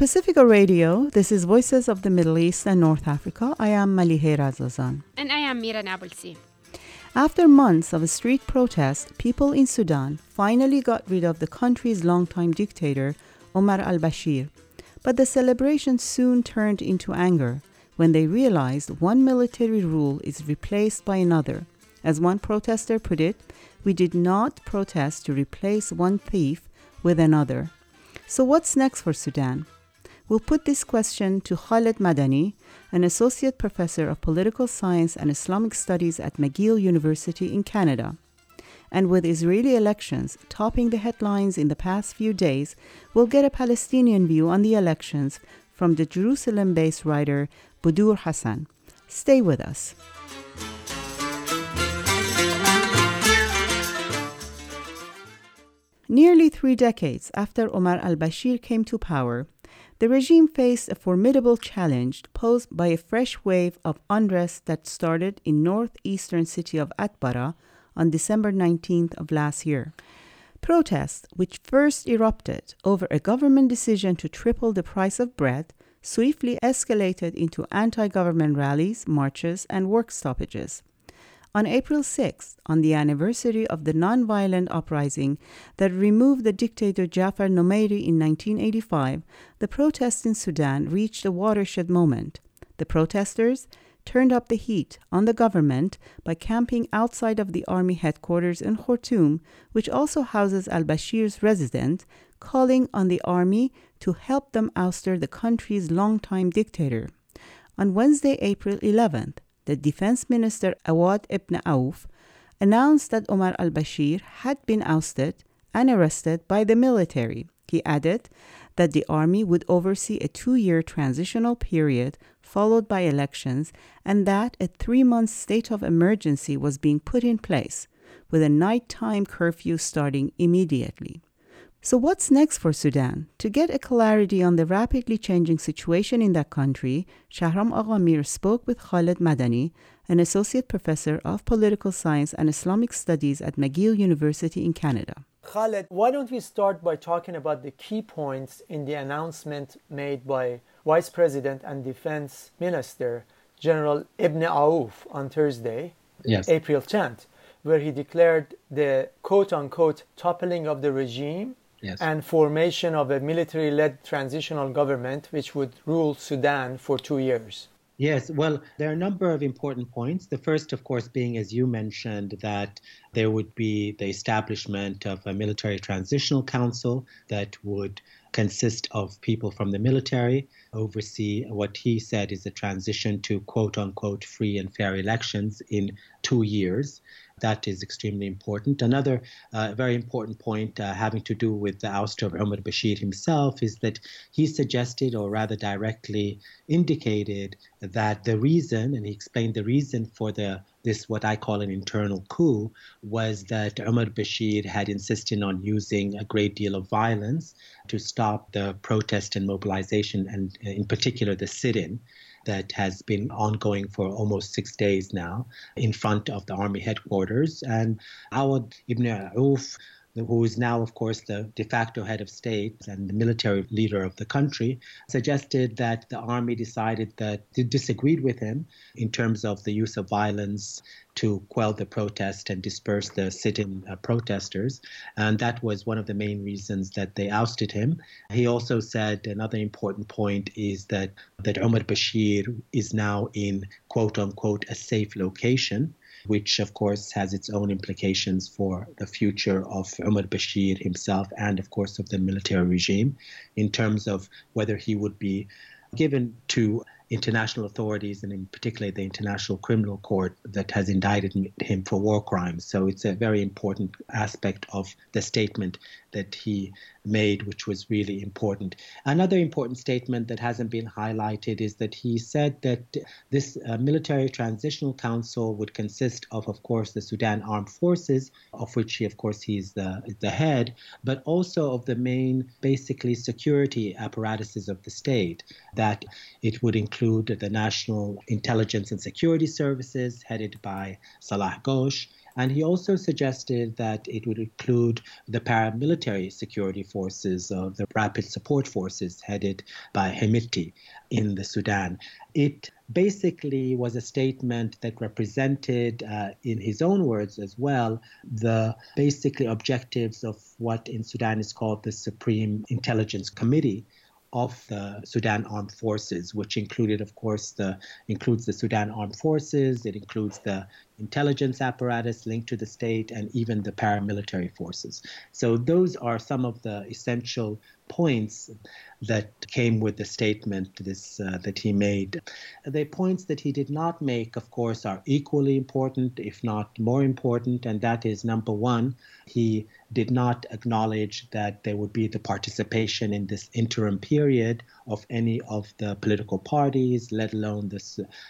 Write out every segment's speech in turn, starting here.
Pacifica Radio, this is Voices of the Middle East and North Africa. I am Malihe Razazan. And I am Mira Nabulsi. After months of street protest, people in Sudan finally got rid of the country's longtime dictator, Omar al Bashir. But the celebration soon turned into anger when they realized one military rule is replaced by another. As one protester put it, we did not protest to replace one thief with another. So, what's next for Sudan? We'll put this question to Khaled Medani, an associate professor of political science and Islamic studies at McGill University in Canada. And with Israeli elections topping the headlines in the past few days, we'll get a Palestinian view on the elections from the Jerusalem based writer Budur Hassan. Stay with us. Nearly three decades after Omar al Bashir came to power, the regime faced a formidable challenge posed by a fresh wave of unrest that started in northeastern city of Atbara on December 19th of last year. Protests, which first erupted over a government decision to triple the price of bread, swiftly escalated into anti government rallies, marches, and work stoppages. On April 6th, on the anniversary of the nonviolent uprising that removed the dictator Jafar Nomeiri in 1985, the protests in Sudan reached a watershed moment. The protesters turned up the heat on the government by camping outside of the army headquarters in Khartoum, which also houses al Bashir's residence, calling on the army to help them ouster the country's longtime dictator. On Wednesday, April 11th, the defense minister Awad ibn Auf announced that Omar al Bashir had been ousted and arrested by the military. He added that the army would oversee a two year transitional period followed by elections and that a three month state of emergency was being put in place, with a nighttime curfew starting immediately. So, what's next for Sudan? To get a clarity on the rapidly changing situation in that country, Shahram Aghamir spoke with Khaled Medani, an associate professor of political science and Islamic studies at McGill University in Canada. Khaled, why don't we start by talking about the key points in the announcement made by Vice President and Defense Minister General Ibn Auf on Thursday, yes. April 10th, where he declared the quote unquote toppling of the regime Yes. and formation of a military led transitional government which would rule Sudan for two years. Yes, well, there are a number of important points. The first, of course, being, as you mentioned, that there would be the establishment of a military transitional council that would consist of people from the military, oversee what he said is a transition to quote unquote free and fair elections in two years. That is extremely important. Another uh, very important point uh, having to do with the ouster of Omar Bashir himself is that he suggested, or rather directly indicated, that the reason, and he explained the reason for the this what I call an internal coup was that Omar Bashir had insisted on using a great deal of violence to stop the protest and mobilization, and in particular the sit-in that has been ongoing for almost six days now in front of the army headquarters. And Awad ibn Auf who is now, of course, the de facto head of state and the military leader of the country, suggested that the army decided that disagreed with him in terms of the use of violence to quell the protest and disperse the sit-in uh, protesters, and that was one of the main reasons that they ousted him. He also said another important point is that that Omar Bashir is now in quote unquote a safe location which of course has its own implications for the future of Umar Bashir himself and of course of the military regime in terms of whether he would be given to international authorities and in particular the International Criminal Court that has indicted him for war crimes. So it's a very important aspect of the statement that he made, which was really important. Another important statement that hasn't been highlighted is that he said that this uh, military transitional council would consist of, of course, the Sudan Armed Forces, of which he, of course, he's the, the head, but also of the main, basically, security apparatuses of the state, that it would include the National Intelligence and Security Services, headed by Salah Ghosh, And he also suggested that it would include the paramilitary security forces of the Rapid Support Forces headed by Hemedti in the Sudan. It basically was a statement that represented, uh, in his own words as well, the basically objectives of what in Sudan is called the Supreme Intelligence Committee, of the Sudan Armed Forces, which included, of course, the includes the Sudan Armed Forces. It includes the intelligence apparatus linked to the state, and even the paramilitary forces. So those are some of the essential points that came with the statement this uh, that he made. The points that he did not make, of course, are equally important, if not more important, and that is number one, he did not acknowledge that there would be the participation in this interim period of any of the political parties, let alone the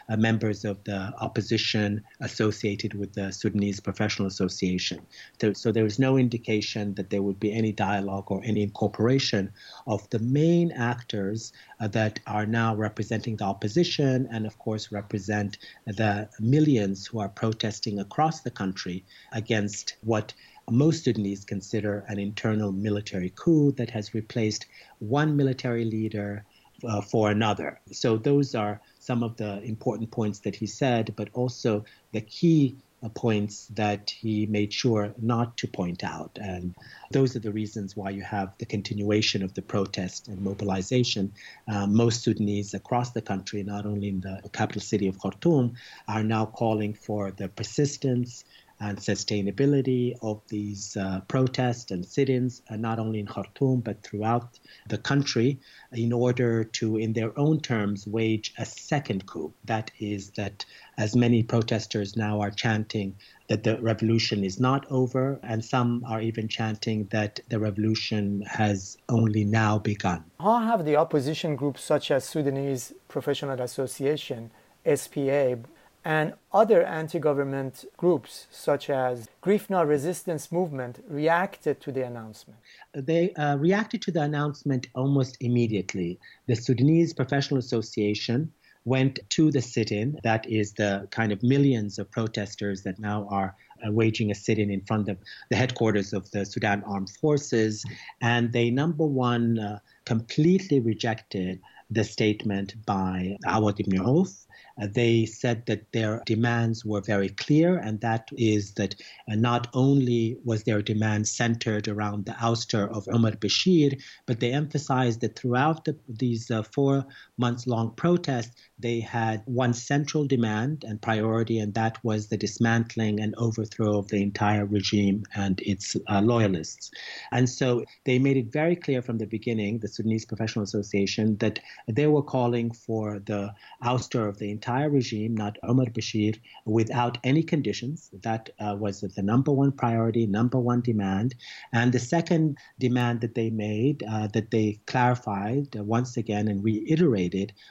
uh, members of the opposition associated with the Sudanese Professional Association. So, so there was no indication that there would be any dialogue or any incorporation of the main actors uh, that are now representing the opposition and, of course, represent the millions who are protesting across the country against what most Sudanese consider an internal military coup that has replaced one military leader uh, for another. So those are some of the important points that he said, but also the key uh, points that he made sure not to point out. And those are the reasons why you have the continuation of the protest and mobilization. Uh, most Sudanese across the country, not only in the capital city of Khartoum, are now calling for the persistence and sustainability of these uh, protests and sit ins, uh, not only in Khartoum, but throughout the country, in order to, in their own terms, wage a second coup. That is, that as many protesters now are chanting that the revolution is not over, and some are even chanting that the revolution has only now begun. How have the opposition groups such as Sudanese Professional Association, SPA, and other anti-government groups such as Girifna Resistance Movement reacted to the announcement? They uh, reacted to the announcement almost immediately. The Sudanese Professional Association went to the sit-in, that is the kind of millions of protesters that now are uh, waging a sit-in in front of the headquarters of the Sudan Armed Forces, and they number one uh, completely rejected the statement by Awad ibn Auf they said that their demands were very clear, and that is that uh, not only was their demand centered around the ouster of Omar Bashir, but they emphasized that throughout the, these uh, four months long protests, they had one central demand and priority, and that was the dismantling and overthrow of the entire regime and its uh, loyalists. And so they made it very clear from the beginning, the Sudanese Professional Association, that they were calling for the ouster of the entire regime, not Omar Bashir, without any conditions. That uh, was the number one priority, number one demand. And the second demand that they made, uh, that they clarified uh, once again and reiterated,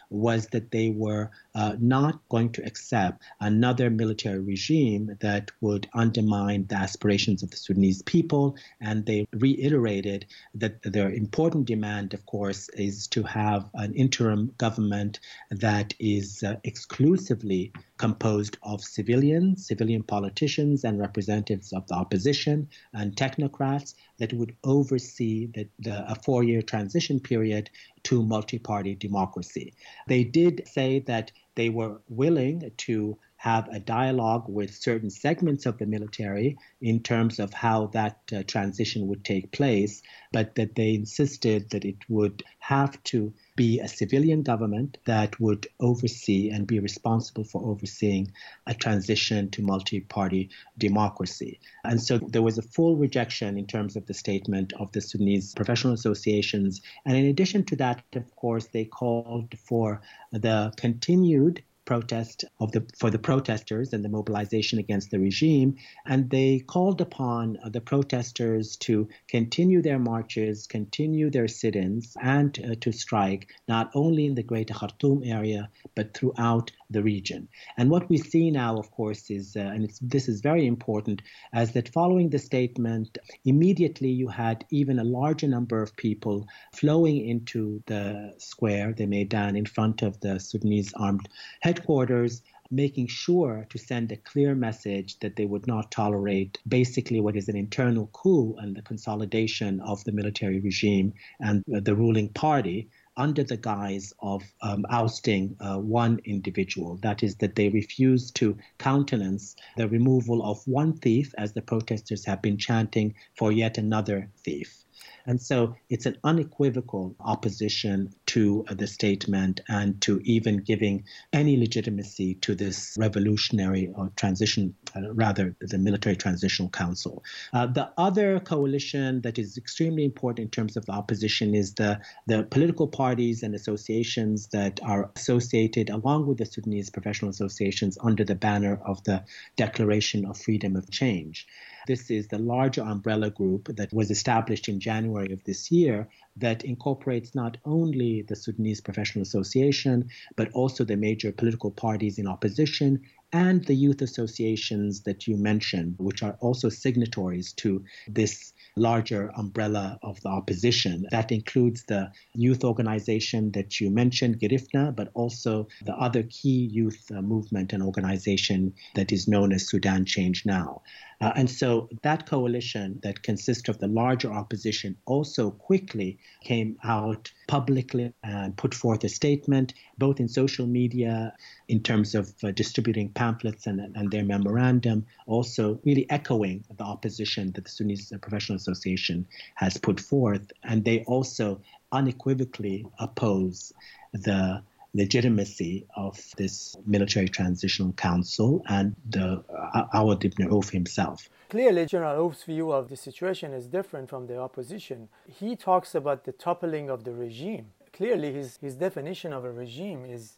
was that they were uh, not going to accept another military regime that would undermine the aspirations of the Sudanese people. And they reiterated that their important demand, of course, is to have an interim government that is uh, exclusively composed of civilians, civilian politicians, and representatives of the opposition and technocrats that would oversee the, the a four year transition period to multi party democracy. They did say that they were willing to have a dialogue with certain segments of the military in terms of how that uh, transition would take place, but that they insisted that it would have to be a civilian government that would oversee and be responsible for overseeing a transition to multi party democracy. And so there was a full rejection in terms of the statement of the Sudanese professional associations. And in addition to that, of course, they called for the continued protest of the for the protesters and the mobilization against the regime and they called upon uh, the protesters to continue their marches continue their sit-ins and uh, to strike not only in the greater Khartoum area but throughout the region. And what we see now of course is uh, and this is very important as that following the statement immediately you had even a larger number of people flowing into the square the Maidan in front of the Sudanese armed headquarters making sure to send a clear message that they would not tolerate basically what is an internal coup and the consolidation of the military regime and the ruling party under the guise of um, ousting uh, one individual. That is, that they refuse to countenance the removal of one thief, as the protesters have been chanting, for yet another thief. And so it's an unequivocal opposition to the statement and to even giving any legitimacy to this revolutionary or transition, uh, rather, the Military Transitional Council. Uh, the other coalition that is extremely important in terms of the opposition is the, the political parties and associations that are associated along with the Sudanese professional associations under the banner of the Declaration of Freedom of Change. This is the larger umbrella group that was established in January of this year that incorporates not only the Sudanese Professional Association, but also the major political parties in opposition and the youth associations that you mentioned, which are also signatories to this larger umbrella of the opposition. That includes the youth organization that you mentioned, Girifna, but also the other key youth uh, movement and organization that is known as Sudan Change Now. Uh, and so that coalition that consists of the larger opposition also quickly came out publicly and put forth a statement, both in social media in terms of uh, distributing pamphlets and, and their memorandum, also really echoing the opposition that the Sudanese Professional Association has put forth. And they also unequivocally oppose the legitimacy of this military transitional council and the uh, Awad ibn himself. Clearly, General Auf's view of the situation is different from the opposition. He talks about the toppling of the regime. Clearly, his, his definition of a regime is,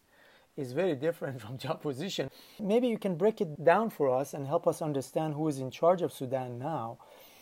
is very different from the opposition. Maybe you can break it down for us and help us understand who is in charge of Sudan now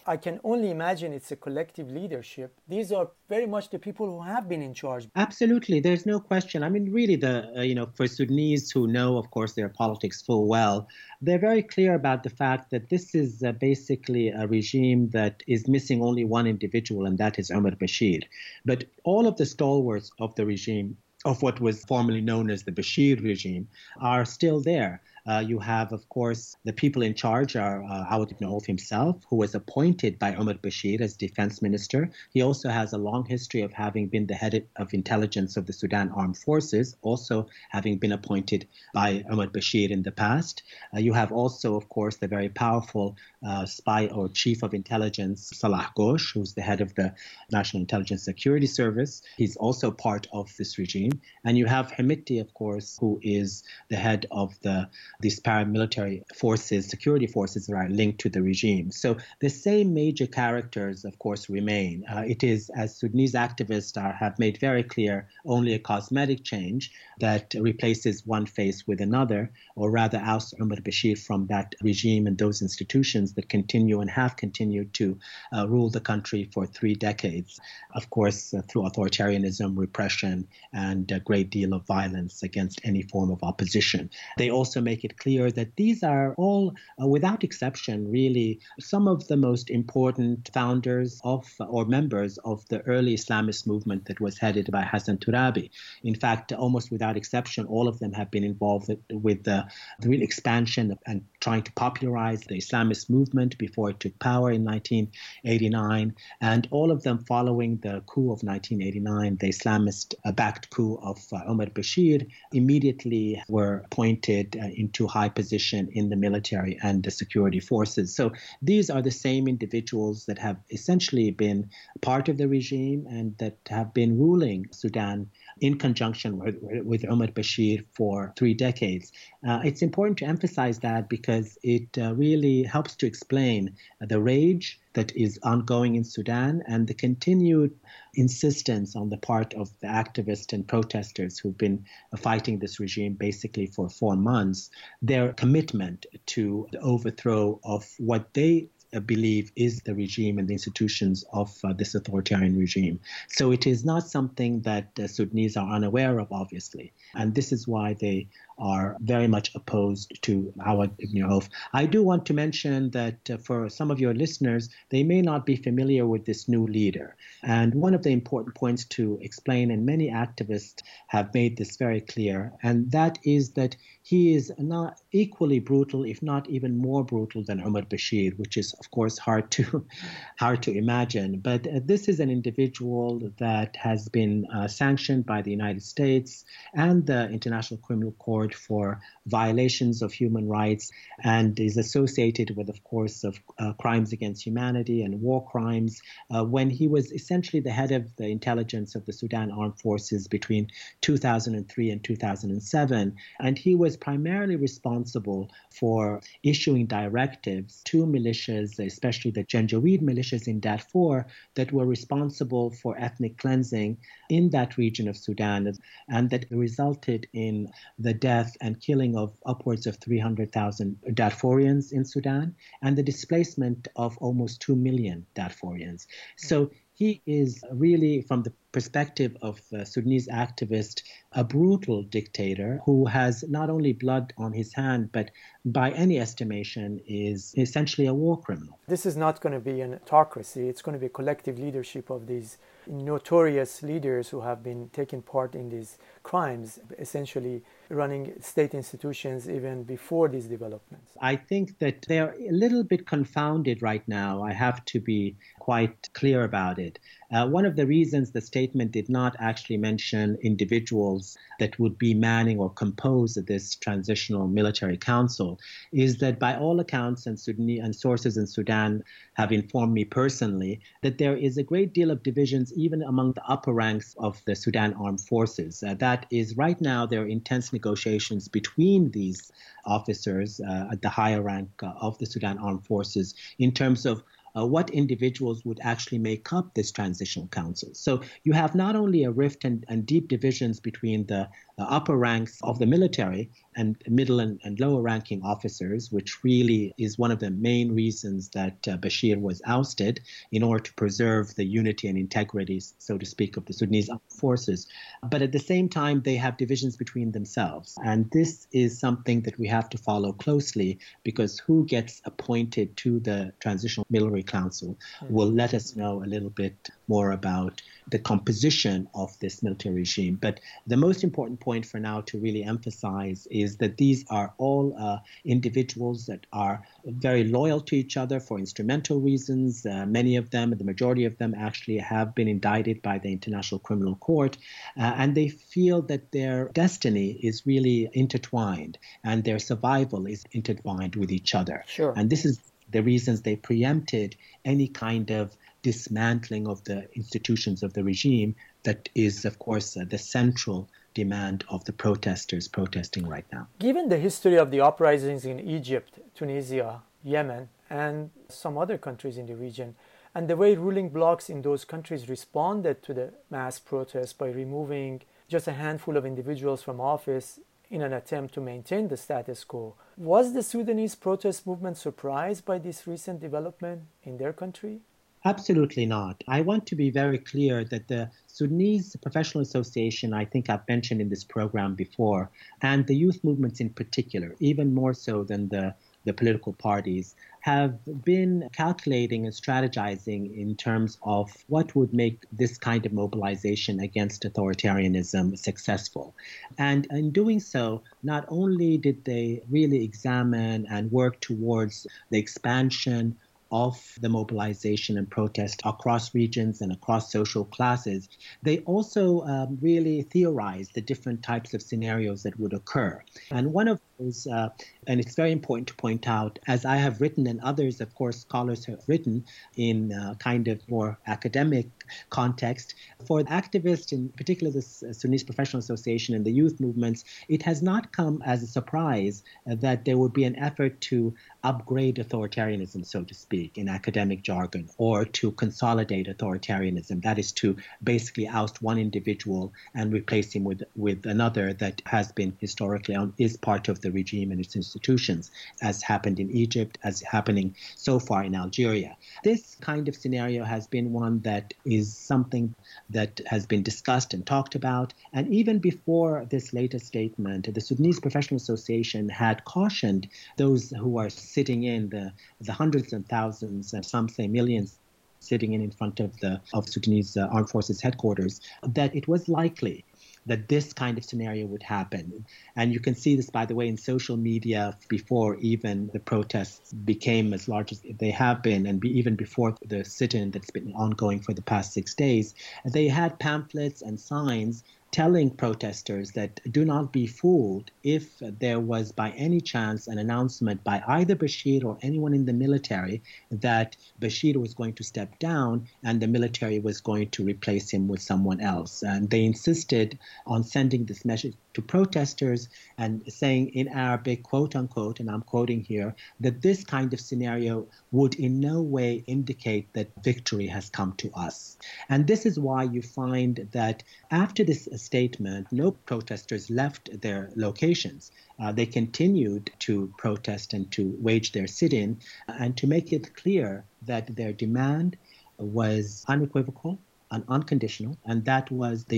I can only imagine it's a collective leadership. These are very much the people who have been in charge. Absolutely, there's no question. I mean, really, the uh, you know for Sudanese who know, of course, their politics full well, they're very clear about the fact that this is uh, basically a regime that is missing only one individual, and that is Omar Bashir. But all of the stalwarts of the regime of what was formerly known as the Bashir regime are still there. Uh, you have, of course, the people in charge are uh, Awad ibn Auf himself, who was appointed by Omar Bashir as defense minister. He also has a long history of having been the head of intelligence of the Sudan Armed Forces, also having been appointed by Omar Bashir in the past. Uh, you have also, of course, the very powerful uh, spy or chief of intelligence, Salah Ghosh, who's the head of the National Intelligence Security Service. He's also part of this regime. And you have Hemeti, of course, who is the head of the these paramilitary forces, security forces that are linked to the regime. So the same major characters, of course, remain. Uh, it is, as Sudanese activists are, have made very clear, only a cosmetic change that replaces one face with another, or rather ousts Umar Bashir from that regime and those institutions that continue and have continued to uh, rule the country for three decades. Of course, uh, through authoritarianism, repression, and a great deal of violence against any form of opposition. They also make it clear that these are all, uh, without exception, really some of the most important founders of or members of the early Islamist movement that was headed by Hassan Turabi. In fact, almost without exception, all of them have been involved with the real expansion and trying to popularize the Islamist movement before it took power in 1989, and all of them following the coup of 1989, the Islamist backed coup of uh, Omar Bashir, immediately were appointed uh, into high position in the military and the security forces. So these are the same individuals that have essentially been part of the regime and that have been ruling Sudan in conjunction with, with Omar Bashir for three decades. Uh, it's important to emphasize that because it uh, really helps to explain the rage that is ongoing in Sudan and the continued insistence on the part of the activists and protesters who've been fighting this regime basically for four months, their commitment to the overthrow of what they believe is the regime and the institutions of uh, this authoritarian regime. So it is not something that uh, Sudanese are unaware of, obviously. And this is why they are very much opposed to Awad ibn Auf. I do want to mention that uh, for some of your listeners, they may not be familiar with this new leader. And one of the important points to explain, and many activists have made this very clear, and that is that he is not equally brutal, if not even more brutal than Omar Bashir, which is, of course, hard to hard to imagine. But uh, this is an individual that has been uh, sanctioned by the United States and the International Criminal Court for violations of human rights, and is associated with, of course, of uh, crimes against humanity and war crimes. Uh, when he was essentially the head of the intelligence of the Sudan Armed Forces between 2003 and 2007, and he was primarily responsible for issuing directives to militias, especially the Janjaweed militias in Darfur, that were responsible for ethnic cleansing in that region of Sudan, and that resulted in the death and killing of upwards of 300,000 Darfurians in Sudan and the displacement of almost 2 million Darfurians. Hmm. So he is really, from the perspective of Sudanese activist, a brutal dictator who has not only blood on his hand, but by any estimation is essentially a war criminal. This is not going to be an autocracy, it's going to be a collective leadership of these notorious leaders who have been taking part in these crimes, essentially running state institutions even before these developments. I think that they're a little bit confounded right now. I have to be quite clear about it. Uh, one of the reasons the statement did not actually mention individuals that would be manning or compose this transitional military council is that, by all accounts, and, Sudanese, and sources in Sudan have informed me personally, that there is a great deal of divisions even among the upper ranks of the Sudan armed forces. Uh, that is, right now, there are intense negotiations between these officers uh, at the higher rank uh, of the Sudan armed forces in terms of uh, what individuals would actually make up this transitional council. So you have not only a rift and, and deep divisions between the uh, upper ranks of the military and middle and, and, lower ranking officers, which really is one of the main reasons that uh, Bashir was ousted in order to preserve the unity and integrity, so to speak, of the Sudanese armed forces. But at the same time, they have divisions between themselves. And this is something that we have to follow closely because who gets appointed to the Transitional Military Council mm-hmm. will let us know a little bit more about the composition of this military regime. But the most important point for now to really emphasize is that these are all uh, individuals that are very loyal to each other for instrumental reasons. Uh, many of them, the majority of them, actually have been indicted by the International Criminal Court, uh, and they feel that their destiny is really intertwined and their survival is intertwined with each other. Sure. And this is the reasons they preempted any kind of dismantling of the institutions of the regime that is, of course, uh, the central demand of the protesters protesting right now. Given the history of the uprisings in Egypt, Tunisia, Yemen, and some other countries in the region, and the way ruling blocs in those countries responded to the mass protests by removing just a handful of individuals from office in an attempt to maintain the status quo. Was the Sudanese protest movement surprised by this recent development in their country? Absolutely not. I want to be very clear that the Sudanese Professional Association, I think I've mentioned in this program before, and the youth movements in particular, even more so than the, the political parties, have been calculating and strategizing in terms of what would make this kind of mobilization against authoritarianism successful. And in doing so, not only did they really examine and work towards the expansion of the mobilization and protest across regions and across social classes, they also um, really theorized the different types of scenarios that would occur. And one of those, uh, and it's very important to point out, as I have written and others, of course, scholars have written in uh, kind of more academic context, for activists, in particular the Sudanese Professional Association and the youth movements, it has not come as a surprise that there would be an effort to upgrade authoritarianism, so to speak, in academic jargon, or to consolidate authoritarianism. That is to basically oust one individual and replace him with, with another that has been historically on, is part of the the regime and its institutions, as happened in Egypt, as happening so far in Algeria. This kind of scenario has been one that is something that has been discussed and talked about. And even before this latest statement, the Sudanese Professional Association had cautioned those who are sitting in the, the hundreds and thousands, and some say millions sitting in in front of the of Sudanese uh, armed forces headquarters that it was likely that this kind of scenario would happen. And you can see this, by the way, in social media before even the protests became as large as they have been, and be, even before the sit in that's been ongoing for the past six days. They had pamphlets and signs telling protesters that do not be fooled if there was by any chance an announcement by either Bashir or anyone in the military that Bashir was going to step down and the military was going to replace him with someone else. And they insisted on sending this message to protesters and saying in Arabic, quote unquote, and I'm quoting here, that this kind of scenario would in no way indicate that victory has come to us. And this is why you find that after this statement, no protesters left their locations. Uh, they continued to protest and to wage their sit in and to make it clear that their demand was unequivocal and unconditional, and that was the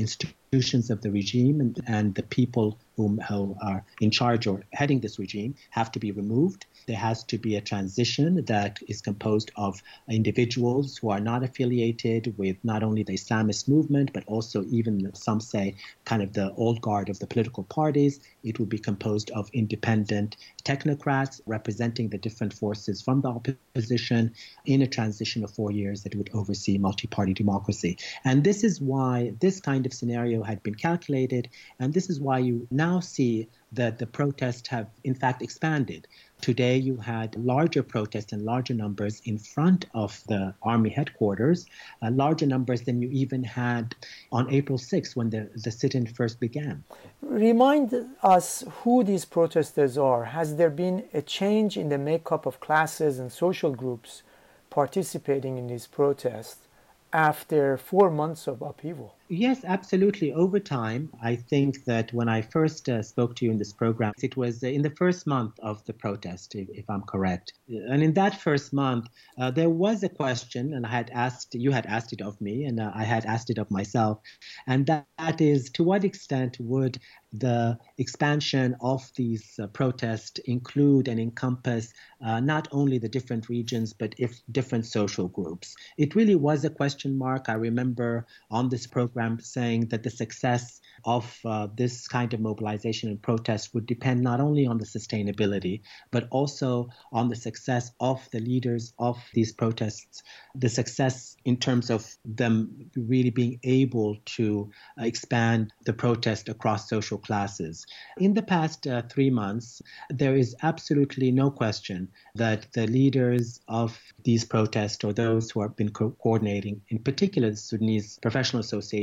institutions of the regime and, and the people whom, who are in charge or heading this regime have to be removed. There has to be a transition that is composed of individuals who are not affiliated with not only the Islamist movement, but also even some say kind of the old guard of the political parties. It will be composed of independent technocrats representing the different forces from the opposition in a transition of four years that would oversee multi party democracy. And this is why this kind of scenario had been calculated, and this is why you now see that the protests have in fact expanded. Today, you had larger protests and larger numbers in front of the army headquarters, uh, larger numbers than you even had on April 6th when the, the sit in first began. Remind us who these protesters are. Has there been a change in the makeup of classes and social groups participating in these protests after four months of upheaval? Yes, absolutely. Over time, I think that when I first uh, spoke to you in this program, it was uh, in the first month of the protest, if, if I'm correct. And in that first month, uh, there was a question, and I had asked, you had asked it of me, and uh, I had asked it of myself, and that, that is to what extent would the expansion of these uh, protests include and encompass uh, not only the different regions, but if different social groups? It really was a question mark. I remember on this program program saying that the success of uh, this kind of mobilization and protest would depend not only on the sustainability, but also on the success of the leaders of these protests, the success in terms of them really being able to uh, expand the protest across social classes. In the past uh, three months, there is absolutely no question that the leaders of these protests or those who have been co- coordinating, in particular the Sudanese Professional Association,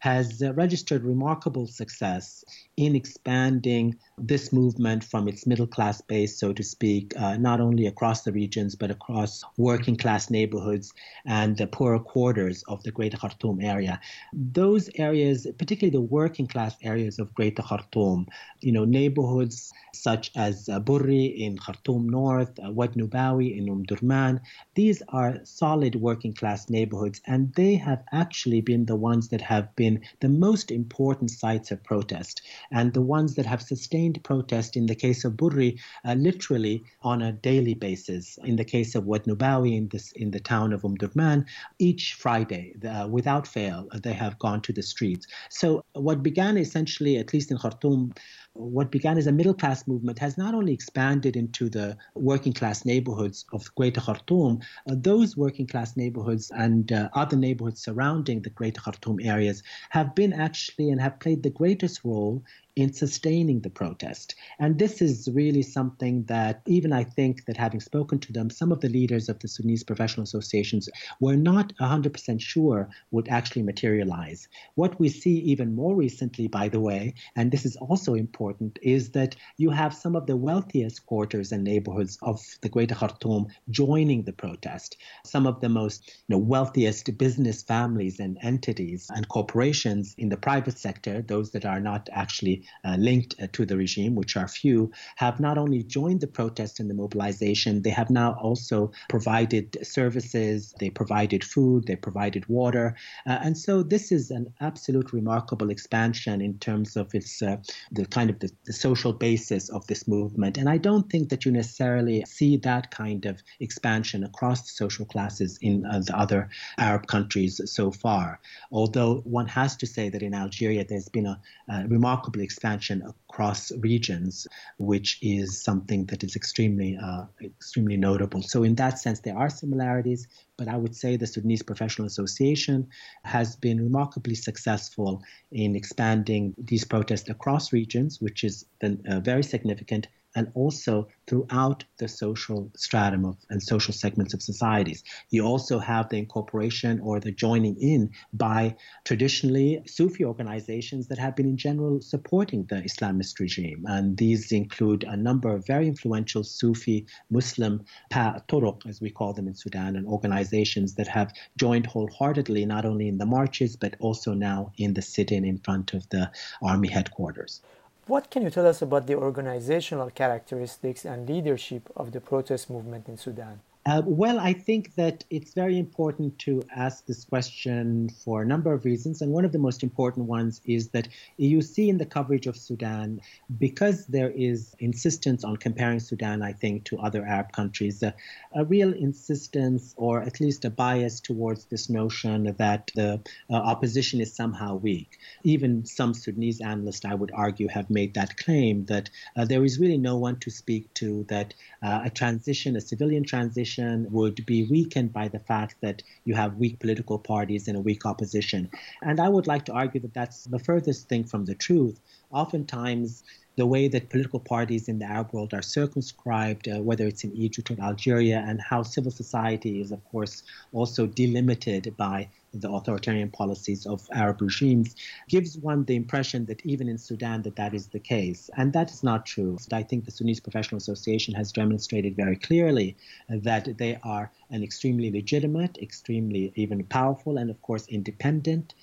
has uh, registered remarkable success in expanding this movement from its middle class base, so to speak, uh, not only across the regions, but across working class neighborhoods and the poorer quarters of the Greater Khartoum area. Those areas, particularly the working class areas of Greater Khartoum, you know, neighborhoods such as uh, Burri in Khartoum North, uh, Wad Nubawi in Omdurman, these are solid working class neighborhoods, and they have actually been the ones that have been the most important sites of protest and the ones that have sustained protest in the case of Burri uh, literally on a daily basis. In the case of Wad Nubawi in, this, in the town of Omdurman, each Friday, uh, without fail, they have gone to the streets. So what began essentially, at least in Khartoum, what began as a middle class movement has not only expanded into the working class neighborhoods of Greater Khartoum, uh, those working class neighborhoods and uh, other neighborhoods surrounding the Greater Khartoum areas have been actually and have played the greatest role in sustaining the protest. And this is really something that, even I think that having spoken to them, some of the leaders of the Sudanese professional associations were not 100% sure would actually materialize. What we see even more recently, by the way, and this is also important important is that you have some of the wealthiest quarters and neighborhoods of the Greater Khartoum joining the protest. Some of the most you know, wealthiest business families and entities and corporations in the private sector, those that are not actually uh, linked uh, to the regime, which are few, have not only joined the protest and the mobilization, they have now also provided services, they provided food, they provided water. Uh, and so this is an absolute remarkable expansion in terms of its uh, the kind of the, the social basis of this movement. And I don't think that you necessarily see that kind of expansion across the social classes in uh, the other Arab countries so far. Although one has to say that in Algeria there's been a, a remarkable expansion across regions, which is something that is extremely uh, extremely notable. So in that sense, there are similarities, but I would say the Sudanese Professional Association has been remarkably successful in expanding these protests across regions, which is uh, very significant and also throughout the social stratum of and social segments of societies. You also have the incorporation or the joining in by traditionally Sufi organizations that have been in general supporting the Islamist regime. And these include a number of very influential Sufi Muslim turuq, as we call them in Sudan, and organizations that have joined wholeheartedly not only in the marches but also now in the sit-in in front of the army headquarters. What can you tell us about the organizational characteristics and leadership of the protest movement in Sudan? Uh, well, I think that it's very important to ask this question for a number of reasons. And one of the most important ones is that you see in the coverage of Sudan, because there is insistence on comparing Sudan, I think, to other Arab countries, uh, a real insistence or at least a bias towards this notion that the uh, opposition is somehow weak. Even some Sudanese analysts, I would argue, have made that claim that uh, there is really no one to speak to, that uh, a transition, a civilian transition, would be weakened by the fact that you have weak political parties and a weak opposition. And I would like to argue that that's the furthest thing from the truth. Oftentimes, the way that political parties in the Arab world are circumscribed, uh, whether it's in Egypt or Algeria, and how civil society is, of course, also delimited by the authoritarian policies of Arab regimes gives one the impression that even in Sudan that that is the case. And that is not true. I think the Sudanese Professional Association has demonstrated very clearly that they are an extremely legitimate, extremely even powerful, and of course independent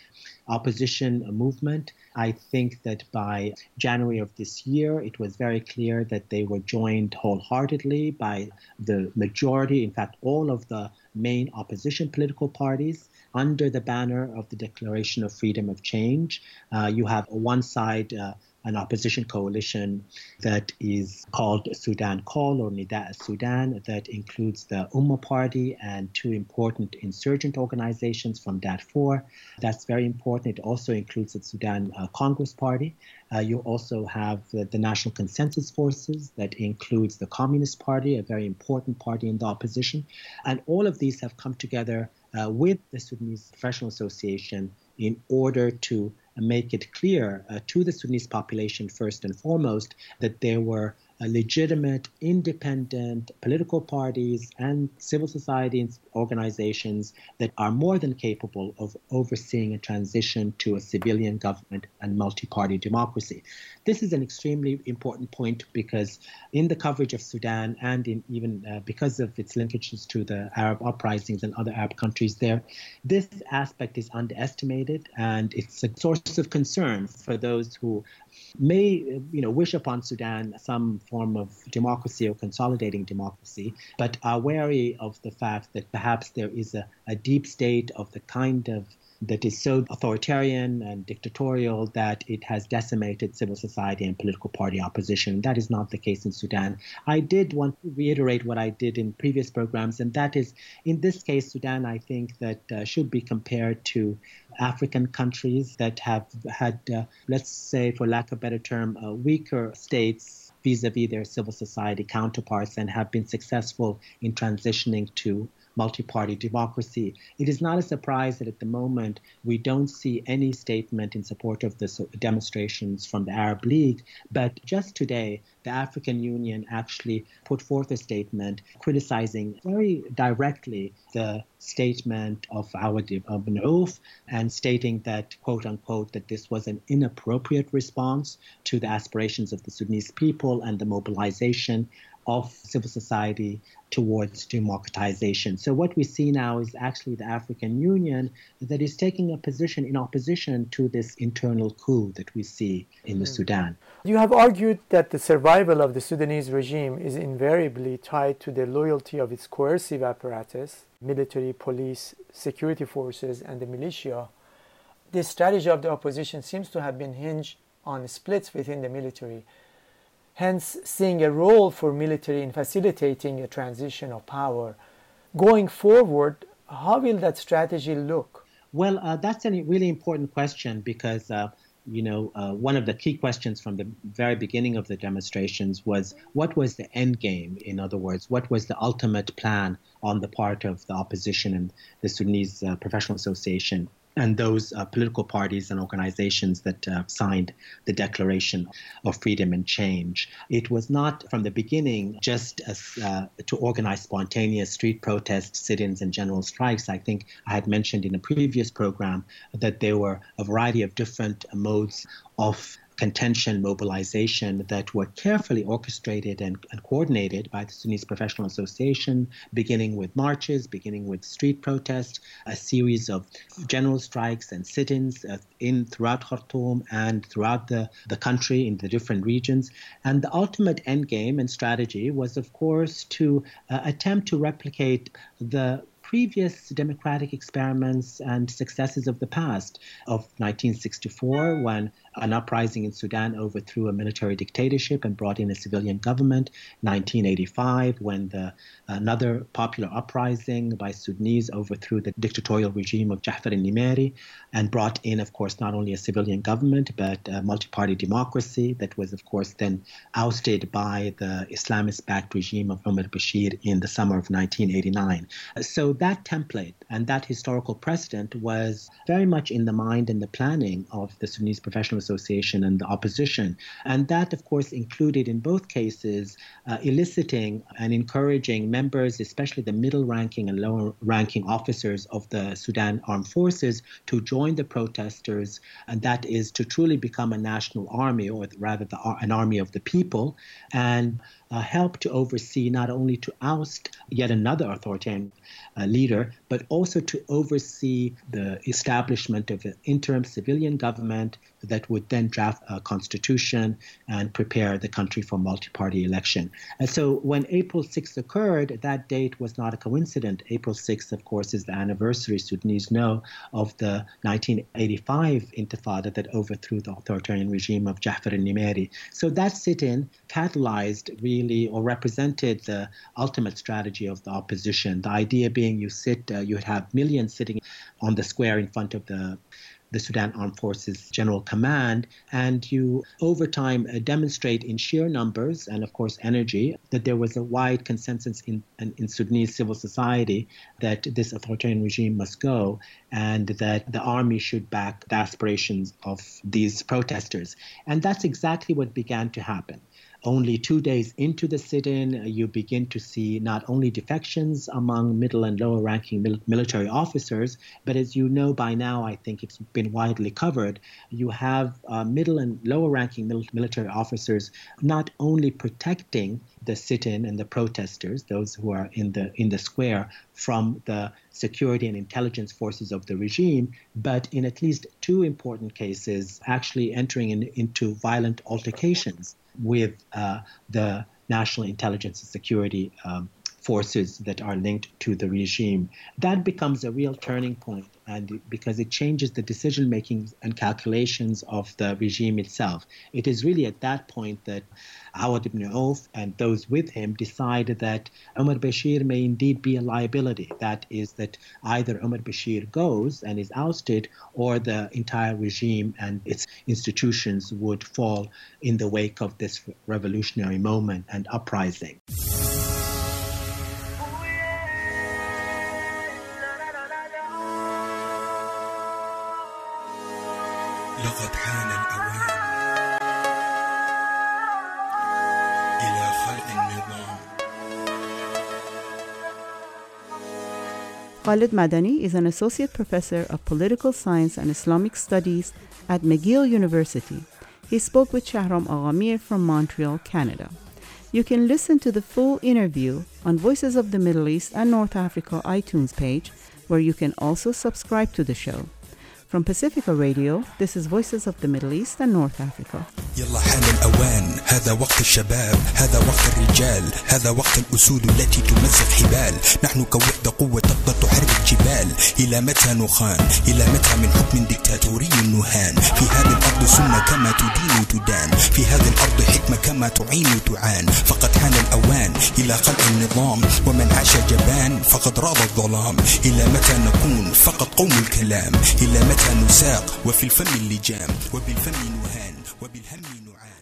opposition movement. I think that by January of this year, it was very clear that they were joined wholeheartedly by the majority, in fact, all of the main opposition political parties under the banner of the Declaration of Freedom of Change. Uh, you have one side, uh, an opposition coalition that is called Sudan Call or Nida Sudan, that includes the Ummah Party and two important insurgent organizations from Darfur. That's very important. It also includes the Sudan uh, Congress Party. Uh, you also have the, the, National Consensus Forces that includes the Communist Party, a very important party in the opposition. And all of these have come together uh, with the Sudanese Professional Association in order to make it clear uh, to the Sudanese population, first and foremost, that there were legitimate, independent political parties and civil society organizations that are more than capable of overseeing a transition to a civilian government and multi party democracy. This is an extremely important point because, in the coverage of Sudan and in even uh, because of its linkages to the Arab uprisings and other Arab countries there, this aspect is underestimated and it's a source of concern for those who may you know wish upon Sudan some form of democracy or consolidating democracy, but are wary of the fact that perhaps there is a, a deep state of the kind of that is so authoritarian and dictatorial that it has decimated civil society and political party opposition. That is not the case in Sudan. I did want to reiterate what I did in previous programs, and that is in this case, Sudan, I think that uh, should be compared to African countries that have had, uh, let's say, for lack of a better term, uh, weaker states vis a vis their civil society counterparts and have been successful in transitioning to multi party democracy. It is not a surprise that at the moment we don't see any statement in support of the demonstrations from the Arab League. But just today, the African Union actually put forth a statement criticizing very directly the statement of Awad ibn Auf and stating that, quote unquote, that this was an inappropriate response to the aspirations of the Sudanese people and the mobilization of civil society towards democratization. So what we see now is actually the African Union that is taking a position in opposition to this internal coup that we see in the mm. Sudan. You have argued that the survival of the Sudanese regime is invariably tied to the loyalty of its coercive apparatus, military, police, security forces, and the militia. This strategy of the opposition seems to have been hinged on splits within the military hence seeing a role for military in facilitating a transition of power. Going forward, how will that strategy look? Well, uh, that's a really important question because, uh, you know, uh, one of the key questions from the very beginning of the demonstrations was what was the end game? In other words, what was the ultimate plan on the part of the opposition and the Sudanese uh, Professional Association and those uh, political parties and organizations that uh, signed the Declaration of Freedom and Change. It was not from the beginning just as, uh, to organize spontaneous street protests, sit ins, and general strikes. I think I had mentioned in a previous program that there were a variety of different modes of contention mobilization that were carefully orchestrated and, and, coordinated by the Sudanese Professional Association, beginning with marches, beginning with street protests, a series of general strikes and sit-ins uh, in throughout Khartoum and throughout the, the country in the different regions. And the ultimate end game and strategy was, of course, to uh, attempt to replicate the previous democratic experiments and successes of the past of 1964 when an uprising in Sudan overthrew a military dictatorship and brought in a civilian government. 1985, when the, another popular uprising by Sudanese overthrew the dictatorial regime of Jafar al-Nimeri and brought in, of course, not only a civilian government but a multi-party democracy that was, of course, then ousted by the Islamist-backed regime of Omar Bashir in the summer of 1989. So that template and that historical precedent was very much in the mind and the planning of the Sudanese professional Association and the opposition. And that, of course, included in both cases uh, eliciting and encouraging members, especially the middle ranking and lower ranking officers of the Sudan Armed Forces, to join the protesters. And that is to truly become a national army, or rather, the, an army of the people. And uh, help to oversee not only to oust yet another authoritarian uh, leader, but also to oversee the establishment of an interim civilian government that would then draft a constitution and prepare the country for multi-party election. And so when April 6th occurred, that date was not a coincidence. April 6th, of course, is the anniversary, Sudanese know, of the 1985 intifada that overthrew the authoritarian regime of Jafar al-Nimeri. So that sit-in catalyzed or represented the ultimate strategy of the opposition. The idea being you sit, uh, you have millions sitting on the square in front of the the Sudan Armed Forces General Command, and you over time uh, demonstrate in sheer numbers and, of course, energy that there was a wide consensus in, in Sudanese civil society that this authoritarian regime must go and that the army should back the aspirations of these protesters. And that's exactly what began to happen only two days into the sit in, you begin to see not only defections among middle and lower ranking mil- military officers, but as you know by now, I think it's been widely covered, you have uh, middle and lower ranking mil- military officers not only protecting the sit-in and the protesters, those who are in the in the square, from the security and intelligence forces of the regime, but in at least two important cases, actually entering in, into violent altercations with uh, the national intelligence and security um, forces that are linked to the regime. That becomes a real turning point and because it changes the decision making and calculations of the regime itself. It is really at that point that Awad ibn Auf and those with him decided that Omar Bashir may indeed be a liability. That is, that either Omar Bashir goes and is ousted, or the entire regime and its institutions would fall in the wake of this revolutionary moment and uprising. Khalid Medani is an associate professor of political science and Islamic studies at McGill University. He spoke with Shahram Aghamir from Montreal, Canada. You can listen to the full interview on Voices of the Middle East and North Africa iTunes page, where you can also subscribe to the show. From Pacifica Radio, this is Voices of the Middle East and North Africa. يلا حان الأوان. هذا وقت الشباب هذا وقت الرجال هذا وقت الأسود التي تمزق حبال. نحن كوحدة قوة تقدر تحرك جبال إلى متى نخان؟ إلى متى من حكم ديكتاتوري نهان؟ في هذه الأرض سنة كما تدين تدان في هذه الأرض حكمة كما تعين تعان فقد حان الأوان إلى خلق النظام. ومن عاش جبان فقد راض الظلام. إلى متى نكون؟ فقط قوم الكلام. إلى متى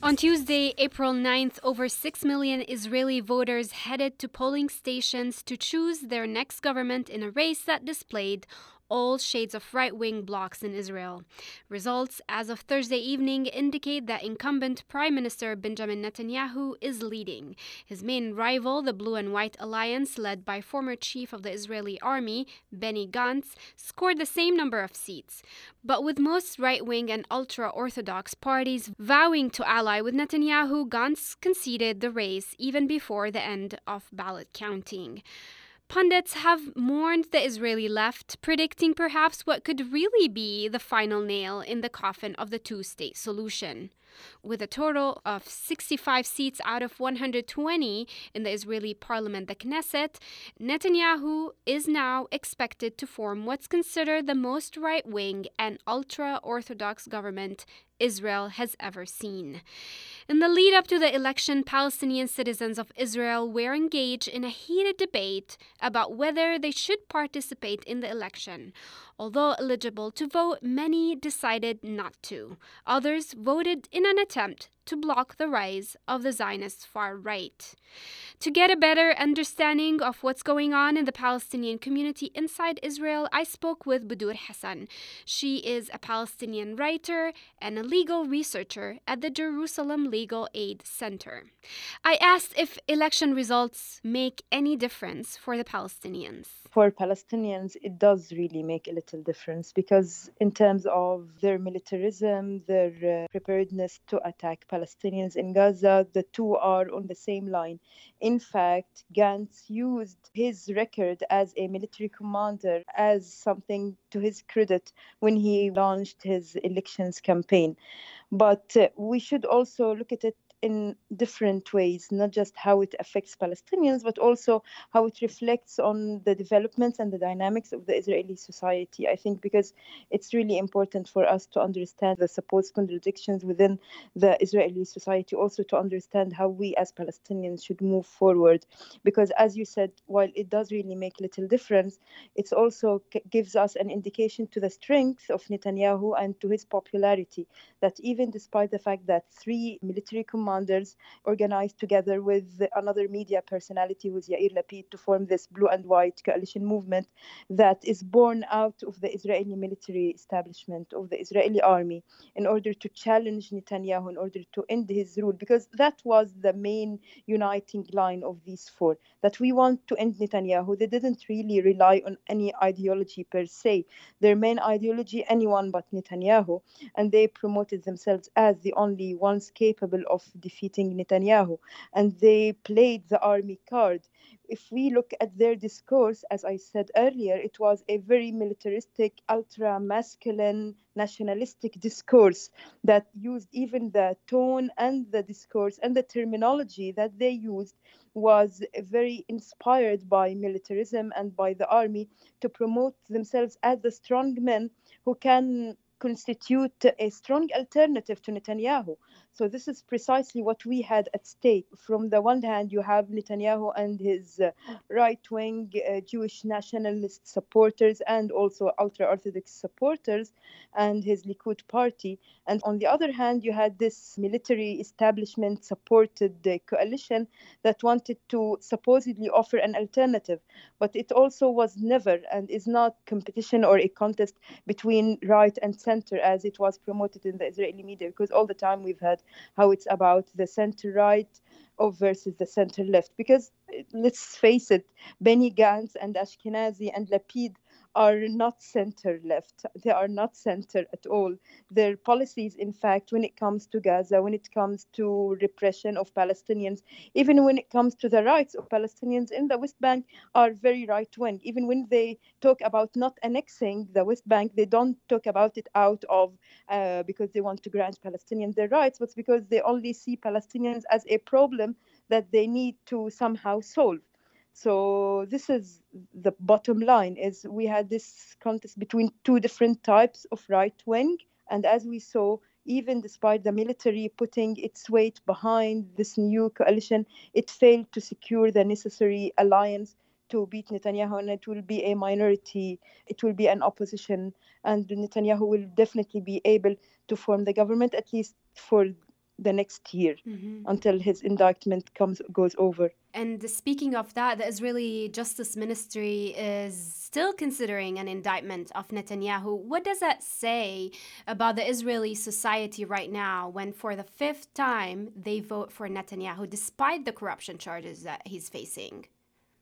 On Tuesday, April 9th, over 6 million Israeli voters headed to polling stations to choose their next government in a race that displayed all shades of right wing blocs in Israel. Results as of Thursday evening indicate that incumbent Prime Minister Benjamin Netanyahu is leading. His main rival, the Blue and White Alliance, led by former Chief of the Israeli Army, Benny Gantz, scored the same number of seats. But with most right wing and ultra Orthodox parties vowing to ally with Netanyahu, Gantz conceded the race even before the end of ballot counting. Pundits have mourned the Israeli left, predicting perhaps what could really be the final nail in the coffin of the two state solution. With a total of 65 seats out of 120 in the Israeli parliament, the Knesset, Netanyahu is now expected to form what's considered the most right wing and ultra Orthodox government Israel has ever seen. In the lead up to the election, Palestinian citizens of Israel were engaged in a heated debate about whether they should participate in the election. Although eligible to vote, many decided not to. Others voted in an attempt to block the rise of the Zionist far right. To get a better understanding of what's going on in the Palestinian community inside Israel, I spoke with Budur Hassan. She is a Palestinian writer and a legal researcher at the Jerusalem Legal Aid Center. I asked if election results make any difference for the Palestinians. For Palestinians, it does really make a little difference because, in terms of their militarism, their uh, preparedness to attack Palestinians in Gaza, the two are on the same line. In fact, Gantz used his record as a military commander as something to his credit when he launched his elections campaign. But uh, we should also look at it in different ways, not just how it affects Palestinians, but also how it reflects on the developments and the dynamics of the Israeli society. I think because it's really important for us to understand the supposed contradictions within the Israeli society, also to understand how we as Palestinians should move forward. Because as you said, while it does really make little difference, it also gives us an indication to the strength of Netanyahu and to his popularity. That even despite the fact that three military commanders commanders organized together with another media personality who's Yair Lapid to form this blue and white coalition movement that is born out of the Israeli military establishment of the Israeli army in order to challenge Netanyahu in order to end his rule because that was the main uniting line of these four that we want to end Netanyahu. They didn't really rely on any ideology per se. Their main ideology anyone but Netanyahu and they promoted themselves as the only ones capable of defeating Netanyahu. And they played the army card. If we look at their discourse, as I said earlier, it was a very militaristic, ultra masculine, nationalistic discourse that used even the tone and the discourse and the terminology that they used was very inspired by militarism and by the army to promote themselves as the strong men who can constitute a strong alternative to Netanyahu. So this is precisely what we had at stake. From the one hand, you have Netanyahu and his uh, right-wing uh, Jewish nationalist supporters and also ultra-Orthodox supporters and his Likud party. And on the other hand, you had this military establishment supported uh, coalition that wanted to supposedly offer an alternative. But it also was never and is not competition or a contest between right and center as it was promoted in the Israeli media because all the time we've had how it's about the center right of versus the center left. Because eh, let's face it Benny Gantz and Ashkenazi and Lapid are not center left. They are not center at all. Their policies, in fact, when it comes to Gaza, when it comes to repression of Palestinians, even when it comes to the rights of Palestinians in the West Bank, are very right wing. Even when they talk about not annexing the West Bank, they don't talk about it out of uh, because they want to grant Palestinians their rights, but because they only see Palestinians as a problem that they need to somehow solve. So this is the bottom line is we had this contest between two different types of right wing. And as we saw even despite the military putting its weight behind this new coalition it failed to secure the necessary alliance to beat Netanyahu. And it will be a minority. It will be an opposition. And Netanyahu will definitely be able to form the government at least for the next year mm-hmm. until his indictment comes goes over. And speaking of that, the Israeli Justice Ministry is still considering an indictment of Netanyahu. What does that say about the Israeli society right now when, for the fifth time, they vote for Netanyahu despite the corruption charges that he's facing?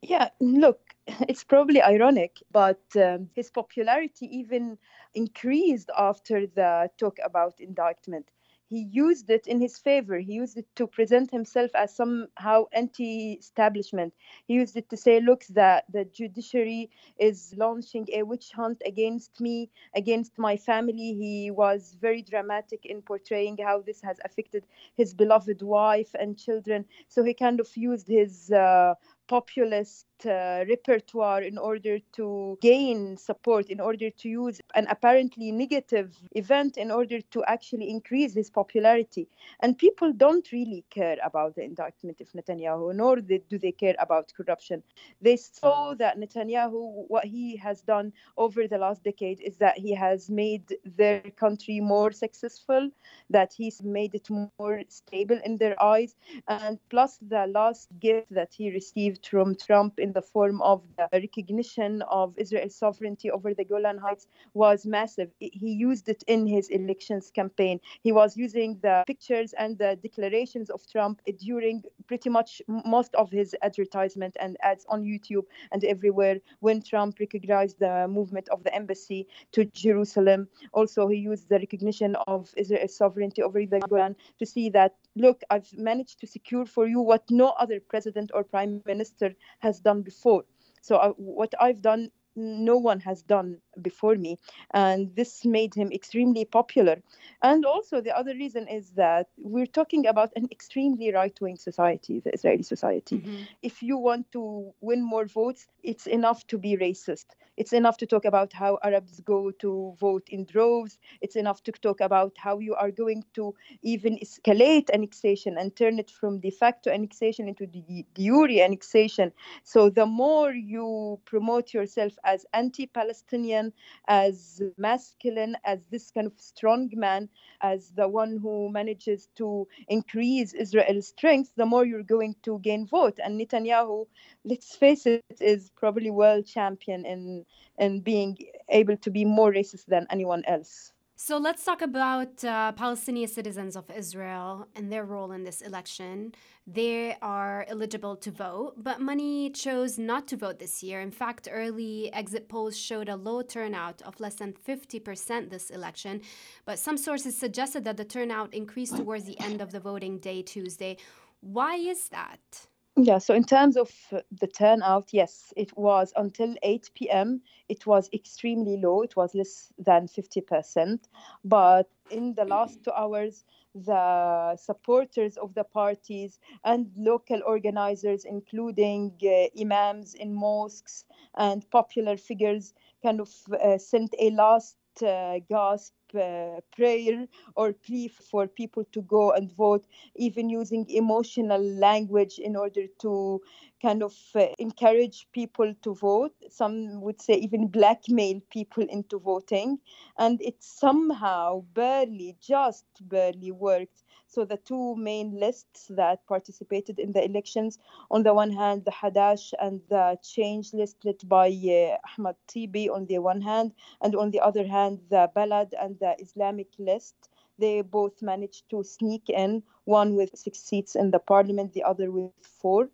Yeah, look, it's probably ironic, but um, his popularity even increased after the talk about indictment he used it in his favor. He used it to present himself as somehow anti-establishment. He used it to say, "Look, that the judiciary is launching a witch hunt against me, against my family." He was very dramatic in portraying how this has affected his beloved wife and children. So he kind of used his uh, populist uh, repertoire in order to gain support, in order to use an apparently negative event in order to actually increase his popularity. And people don't really care about the indictment of Netanyahu, nor do they care about corruption. They saw that Netanyahu, what he has done over the last decade is that he has made their country more successful, that he's made it more stable in their eyes, and plus the last gift that he received from Trump in the form of the recognition of Israel's sovereignty over the Golan Heights was massive. He used it in his elections campaign. He was using the pictures and the declarations of Trump during pretty much most of his advertisement and ads on YouTube and everywhere when Trump recognized the movement of the embassy to Jerusalem. Also, he used the recognition of Israel's sovereignty over the Golan to see that, look, I've managed to secure for you what no other president or prime minister has done before. So uh, what I've done, no one has done before me. And this made him extremely popular. And also the other reason is that we're talking about an extremely right-wing society the israeli society. Mm-hmm. if you want to win more votes it's enough to be racist. It's enough to talk about how arabs go to vote in droves. It's enough to talk about how you are going to even escalate annexation and turn it from de facto annexation into the de jure annexation. So the more you promote yourself as anti-palestinian as masculine, as this kind of strong man, as the one who manages to increase Israel's strength, the more you're going to gain vote. And Netanyahu, let's face it, is probably world champion in in being able to be more racist than anyone else. So let's talk about uh, Palestinian citizens of Israel and their role in this election. They are eligible to vote, but many chose not to vote this year. In fact, early exit polls showed a low turnout of less than 50% this election, but some sources suggested that the turnout increased towards the end of the voting day Tuesday. Why is that? Yeah, so in terms of the turnout, yes, it was until 8 p.m. It was extremely low. It was less than 50%. But in the last two hours, the supporters of the parties and local organizers, including uh, imams in mosques and popular figures, kind of uh, sent a last uh, gasp prayer or plea for people to go and vote, even using emotional language in order to kind of uh, encourage people to vote. Some would say even blackmail people into voting. And it somehow barely, just barely worked so the two main lists that participated in the elections, on the one hand, the Hadash and the Change list led by uh, Ahmad Tibi on the one hand, and on the other hand, the Balad and the Islamic list They both managed to sneak in, one with six seats in the parliament, the other with four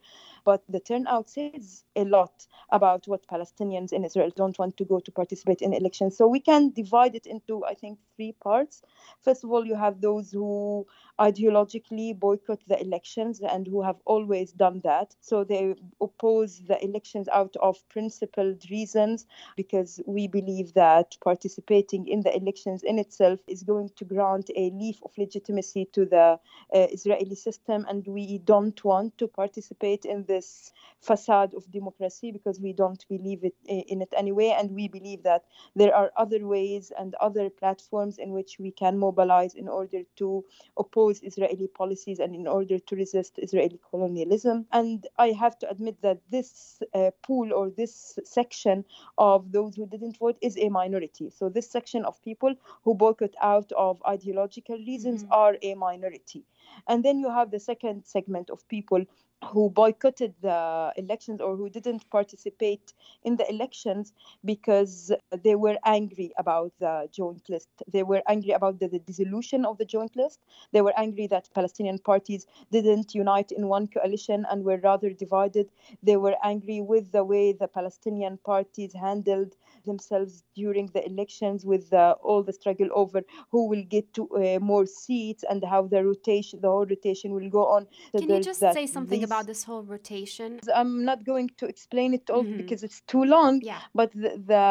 but the turnout says a lot about what Palestinians in Israel don't want to go to participate in elections. So we can divide it into, I think, three parts. First of all, you have those who ideologically boycott the elections and who have always done that. So they oppose the elections out of principled reasons because we believe that participating in the elections in itself is going to grant a leaf of legitimacy to the uh, Israeli system, and we don't want to participate in this facade of democracy because we don't believe it in it anyway and we believe that there are other ways and other platforms in which we can mobilize in order to oppose israeli policies and in order to resist israeli colonialism. And i have to admit that this uh, pool or this section of those who didn't vote is a minority. So this section of people who boycott out of ideological reasons mm-hmm. are a minority and then you have the second segment of people who boycotted the elections or who didn't participate in the elections because they were angry about the joint list. They were angry about the, the, dissolution of the joint list. They were angry that Palestinian parties didn't unite in one coalition and were rather divided. They were angry with the way the Palestinian parties handled themselves during the elections with uh, all the struggle over who will get to uh, more seats and how the rotation the whole rotation will go on so can you just say something about this whole rotation i'm not going to explain it all mm-hmm. because it's too long yeah. but the, the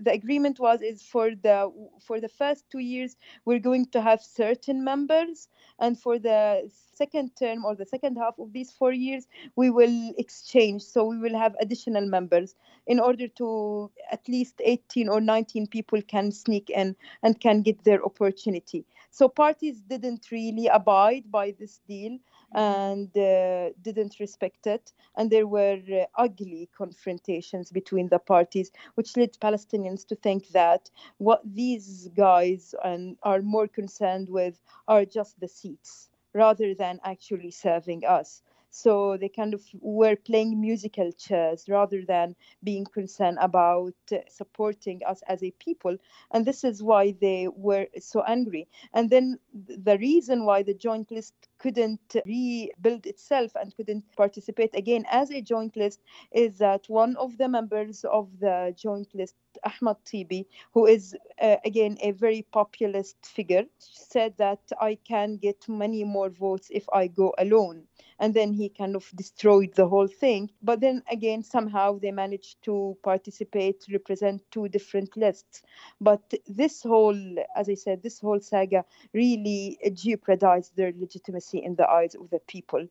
the agreement was is for the for the first two years we're going to have certain members and for the second term or the second half of these four years we will exchange so we will have additional members in order to at least 18 or 19 people can sneak in and can get their opportunity so parties didn't really abide by this deal and uh, didn't respect it. And there were uh, ugly confrontations between the parties, which led Palestinians to think that what these guys and are more concerned with are just the seats rather than actually serving us. So they kind of were playing musical chairs rather than being concerned about supporting us as a people. And this is why they were so angry. And then the reason why the joint list couldn't rebuild itself and couldn't participate again as a joint list is that one of the members of the joint list, Ahmad Tibi, who is uh, again a very populist figure, said that I can get many more votes if I go alone and then he kind of destroyed the whole thing. But then again, somehow they managed to participate, represent two different lists. But this whole, as I said, this whole saga really jeopardized their legitimacy in the eyes of the people,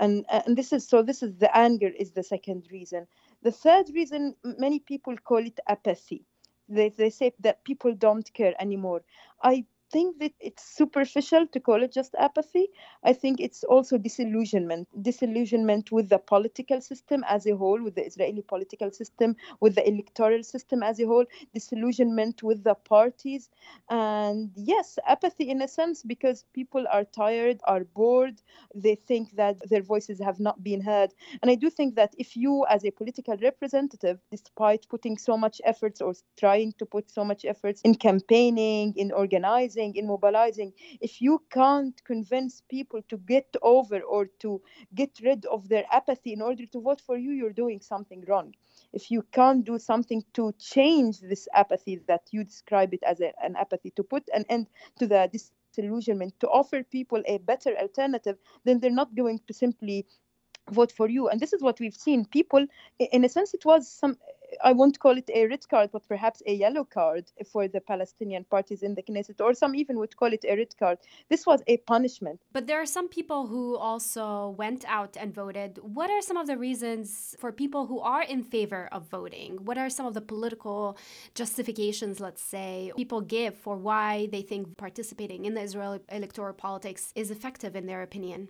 and and this is so. This is the anger is the second reason. The third reason, many people call it apathy. They, they say that people don't care anymore. I think that it's superficial to call it just apathy. I think it's also disillusionment, disillusionment with the political system as a whole, with the Israeli political system, with the electoral system as a whole, disillusionment with the parties. And yes, apathy in a sense, because people are tired, are bored, they think that their voices have not been heard. And I do think that if you, as a political representative, despite putting so much efforts or trying to put so much efforts in campaigning, in organizing, in mobilizing, if you can't convince people to get over or to get rid of their apathy in order to vote for you, you're doing something wrong. If you can't do something to change this apathy that you describe it as a, an apathy, to put an end to the disillusionment, to offer people a better alternative, then they're not going to simply vote for you and this is what we've seen people in a sense it was some I won't call it a red card, but perhaps a yellow card for the Palestinian parties in the Knesset, or some even would call it a red card. This was a punishment. But there are some people who also went out and voted. What are some of the reasons for people who are in favor of voting? What are some of the political justifications, let's say, people give for why they think participating in the Israeli electoral politics is effective in their opinion?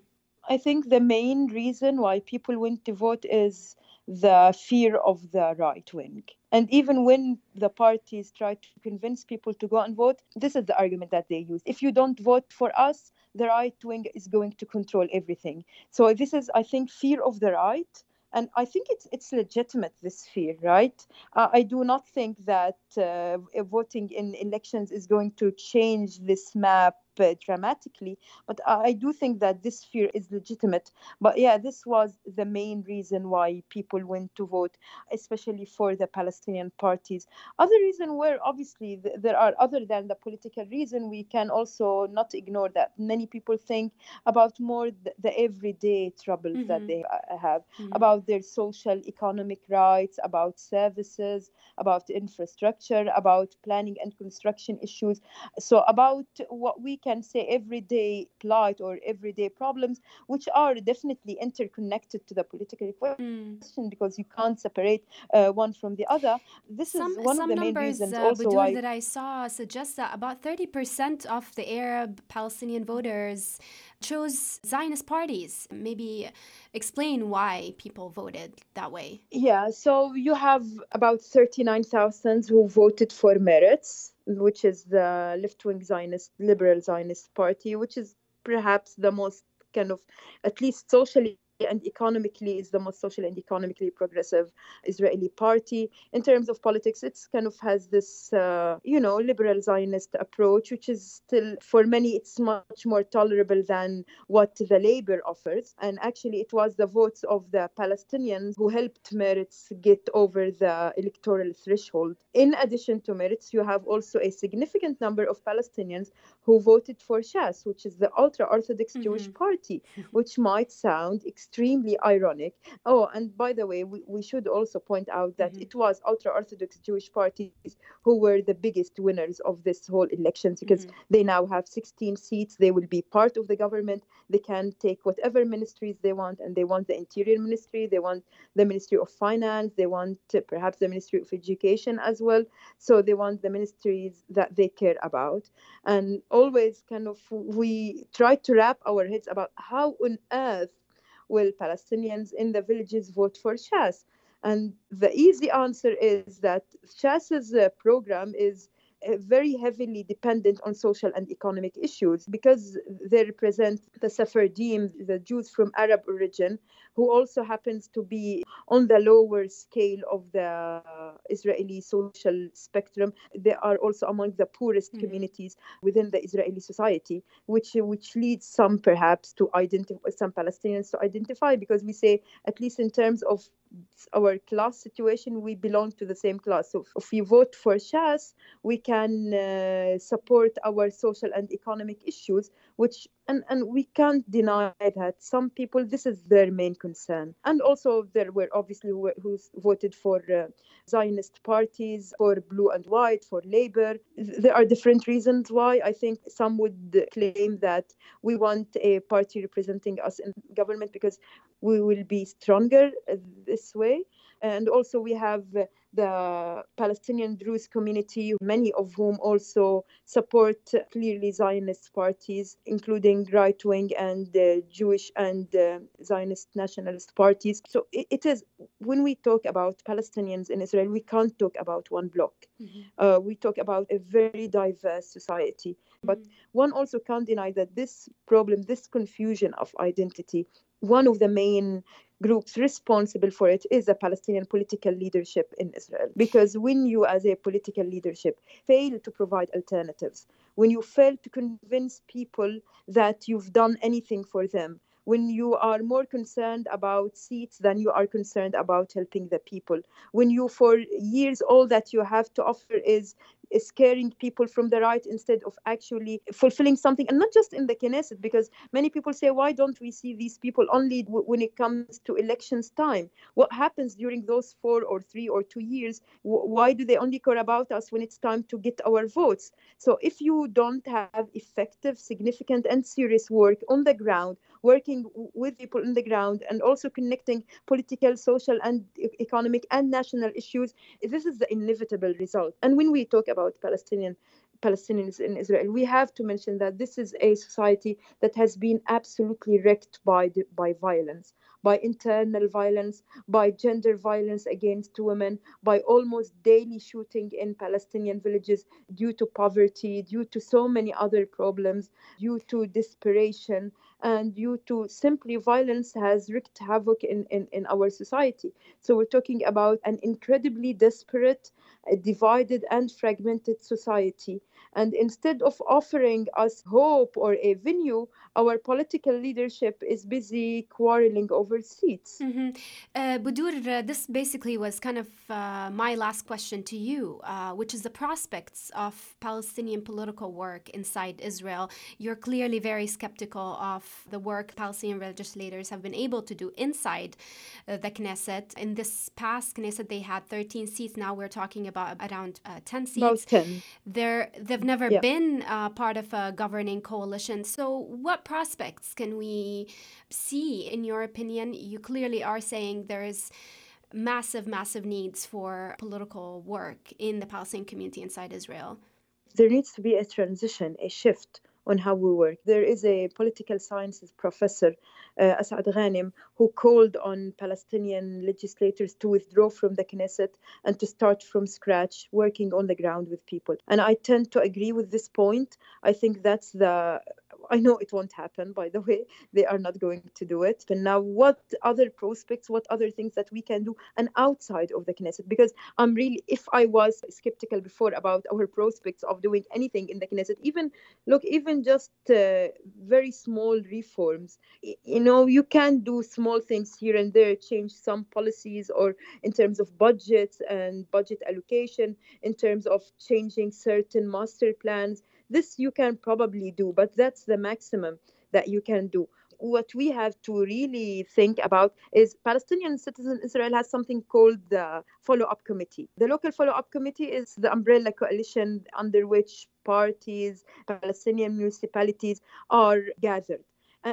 I think the main reason why people went to vote is the fear of the right wing. And even when the parties try to convince people to go and vote, this is the argument that they use. If you don't vote for us, the right wing is going to control everything. So this is, I think, fear of the right and I think it's it's legitimate this fear, right? Uh, I do not think that uh, voting in elections is going to change this map dramatically. But I do think that this fear is legitimate. But yeah, this was the main reason why people went to vote, especially for the Palestinian parties. Other reason were obviously th- there are other than the political reason. We can also not ignore that many people think about more the, the everyday troubles mm-hmm. that they uh, have, mm-hmm. about their social, economic rights, about services, about infrastructure, about planning and construction issues. So about what we can say everyday plight or everyday problems, which are definitely interconnected to the political question mm. because you can't separate uh, one from the other. This some, is one of the main reasons uh, also why that I saw suggests that about 30% of the Arab Palestinian voters chose Zionist parties. Maybe explain why people voted that way. Yeah, so you have about 39,000 who voted for Meretz, which is the left wing Zionist, liberal Zionist party, which is perhaps the most kind of, at least socially and economically is the most social and economically progressive Israeli party. In terms of politics, it's kind of has this, uh, you know, liberal Zionist approach, which is still, for many, it's much more tolerable than what the Labour offers. And actually, it was the votes of the Palestinians who helped Meretz get over the electoral threshold. In addition to Meretz, you have also a significant number of Palestinians who voted for Shas, which is the ultra Orthodox mm-hmm. Jewish party, which might sound extremely ironic. Oh, and by the way, we, we should also point out that mm-hmm. it was ultra Orthodox Jewish parties who were the biggest winners of this whole elections because mm-hmm. they now have 16 seats. They will be part of the government. They can take whatever ministries they want, and they want the Interior Ministry, they want the Ministry of Finance, they want uh, perhaps the Ministry of Education as well. So they want the ministries that they care about. And always kind of we try to wrap our heads about how on earth will Palestinians in the villages vote for Shas? And the easy answer is that Shas's uh, program is uh, very heavily dependent on social and economic issues because they represent the Sephardim, the Jews from Arab origin, who also happens to be on the lower scale of the Israeli social spectrum. They are also among the poorest mm-hmm. communities within the Israeli society, which which leads some perhaps to identify some Palestinians to identify because we say at least in terms of our class situation, we belong to the same class. So if we vote for Shas, we can uh, support our social and economic issues, which and, and we can't deny that some people this is their main concern. And also there were obviously who, voted for uh, zionist parties for blue and white for labor there are different reasons why. I think some would claim that we want a party representing us in government because we will be stronger this way. And also we have the Palestinian Druze community, many of whom also support clearly Zionist parties, including right wing and uh, Jewish and uh, Zionist nationalist parties. So it, it is, when we talk about Palestinians in Israel, we can't talk about one bloc. Mm-hmm. Uh, we talk about a very diverse society. Mm-hmm. But one also can't deny that this problem, this confusion of identity, one of the main groups responsible for it is the Palestinian political leadership in Israel. Because when you, as a political leadership, fail to provide alternatives, when you fail to convince people that you've done anything for them, when you are more concerned about seats than you are concerned about helping the people when you for years all that you have to offer is scaring people from the right instead of actually fulfilling something and not just in the Knesset because many people say why don't we see these people only w- when it comes to elections time? What happens during those four or three or two years? W- why do they only care about us when it's time to get our votes? So if you don't have effective significant and serious work on the ground working with people on the ground and also connecting political social and economic and national issues this is the inevitable result. And when we talk about Palestinian Palestinians in Israel. We have to mention that this is a society that has been absolutely wrecked by by violence, by internal violence, by gender violence against women, by almost daily shooting in Palestinian villages due to poverty, due to so many other problems, due to desperation, and due to simply violence has wreaked havoc in, in, in our society. So we're talking about an incredibly desperate, uh, divided, and fragmented society. And instead of offering us hope or a venue, our political leadership is busy quarreling over seats. Mm-hmm. Uh, Budur, uh, this basically was kind of uh, my last question to you, uh, which is the prospects of Palestinian political work inside Israel. You're clearly very skeptical of the work Palestinian legislators have been able to do inside uh, the Knesset. In this past Knesset, they had 13 seats. Now we're talking about around uh, 10 seats. About 10. They're, they've never yeah. been uh, part of a governing coalition. So, what prospects can we see, in your opinion? You clearly are saying there is massive, massive needs for political work in the Palestinian community inside Israel. There needs to be a transition, a shift on how we work. There is a political sciences professor, uh, Asad who called on Palestinian legislators to withdraw from the Knesset and to start from scratch, working on the ground with people. And I tend to agree with this point. I think that's the I know it won't happen, by the way. They are not going to do it. But now, what other prospects, what other things that we can do and outside of the Knesset? Because I'm really, if I was skeptical before about our prospects of doing anything in the Knesset, even look, even just uh, very small reforms, you know, you can do small things here and there, change some policies or in terms of budgets and budget allocation, in terms of changing certain master plans this you can probably do, but that's the maximum that you can do. What we have to really think about is Palestinian citizen Israel has something called the follow up committee. The local follow up committee is the umbrella coalition under which parties, Palestinian municipalities are gathered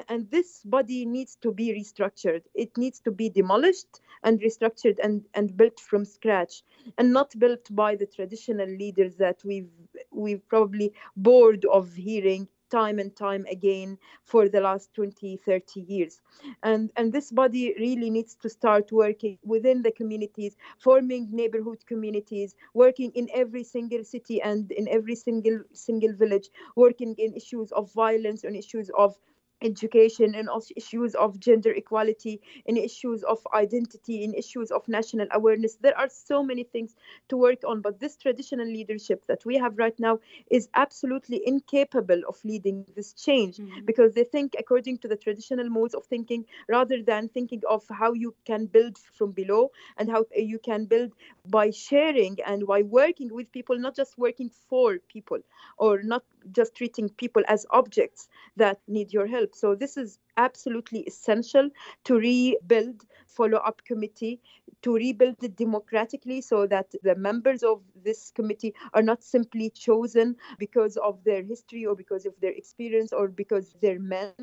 and this body needs to be restructured. It needs to be demolished and restructured and, and built from scratch and not built by the traditional leaders that we've we've probably bored of hearing time and time again for the last 20 30 years. And and this body really needs to start working within the communities forming neighborhood communities working in every single city and in every single single village working in issues of violence and issues of education and also issues of gender equality and issues of identity and issues of national awareness there are so many things to work on but this traditional leadership that we have right now is absolutely incapable of leading this change mm-hmm. because they think according to the traditional modes of thinking rather than thinking of how you can build from below and how you can build by sharing and by working with people not just working for people or not just treating people as objects that need your help so this is absolutely essential to rebuild follow-up committee to rebuild it democratically so that the members of this committee are not simply chosen because of their history or because of their experience or because they're men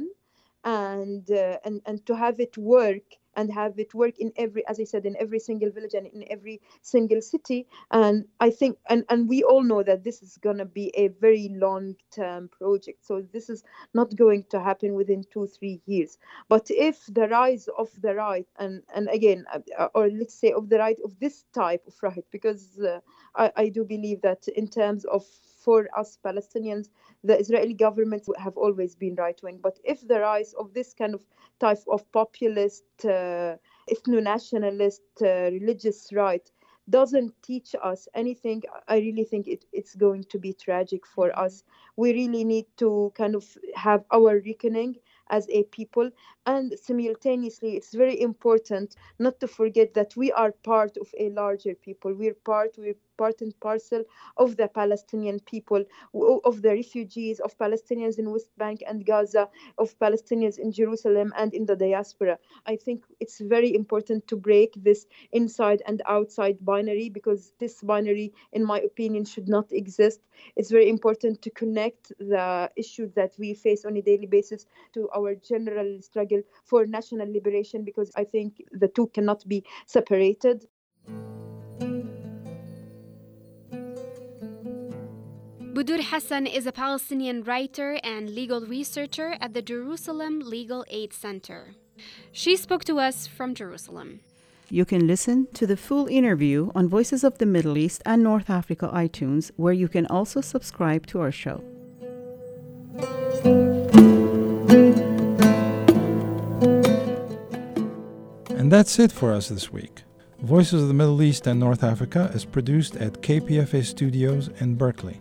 and uh, and and to have it work and have it work in every as i said in every single village and in every single city. And i think and and we all know that this is going to be a very long term project. So this is not going to happen within 2 3 years. But if the rise of the right and and again uh, or let's say of the right of this type of right because uh, I, I do believe that in terms of for us Palestinians, the Israeli government have always been right wing. But if the rise of this kind of type of populist, uh, ethno nationalist, uh, religious right doesn't teach us anything, I really think it, it's going to be tragic for mm-hmm. us. We really need to kind of have our reckoning as a people and simultaneously it's very important not to forget that we are part of a larger people we're part we're part and parcel of the Palestinian people, of the refugees, of Palestinians in West Bank and Gaza, of Palestinians in Jerusalem and in the diaspora. I think it's very important to break this inside and outside binary because this binary, in my opinion, should not exist. It's very important to connect the issues that we face on a daily basis to our general struggle for national liberation because I think the two cannot be separated. Budur Hassan is a Palestinian writer and legal researcher at the Jerusalem Legal Aid Center. She spoke to us from Jerusalem. You can listen to the full interview on Voices of the Middle East and North Africa iTunes, where you can also subscribe to our show. And that's it for us this week. Voices of the Middle East and North Africa is produced at KPFA Studios in Berkeley.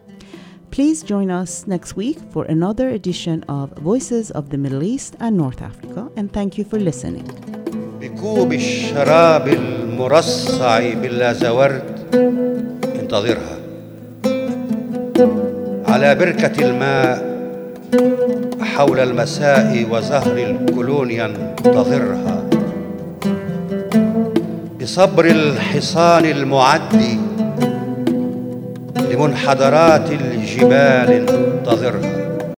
Please join us next week for another edition of Voices of the Middle East and North Africa, and thank you for listening. بكوب الشراب المرصع باللازورد انتظرها على بركة الماء حول المساء وزهر الكولونيا انتظرها بصبر الحصان المعدي لمنحدرات الجبال انتظرها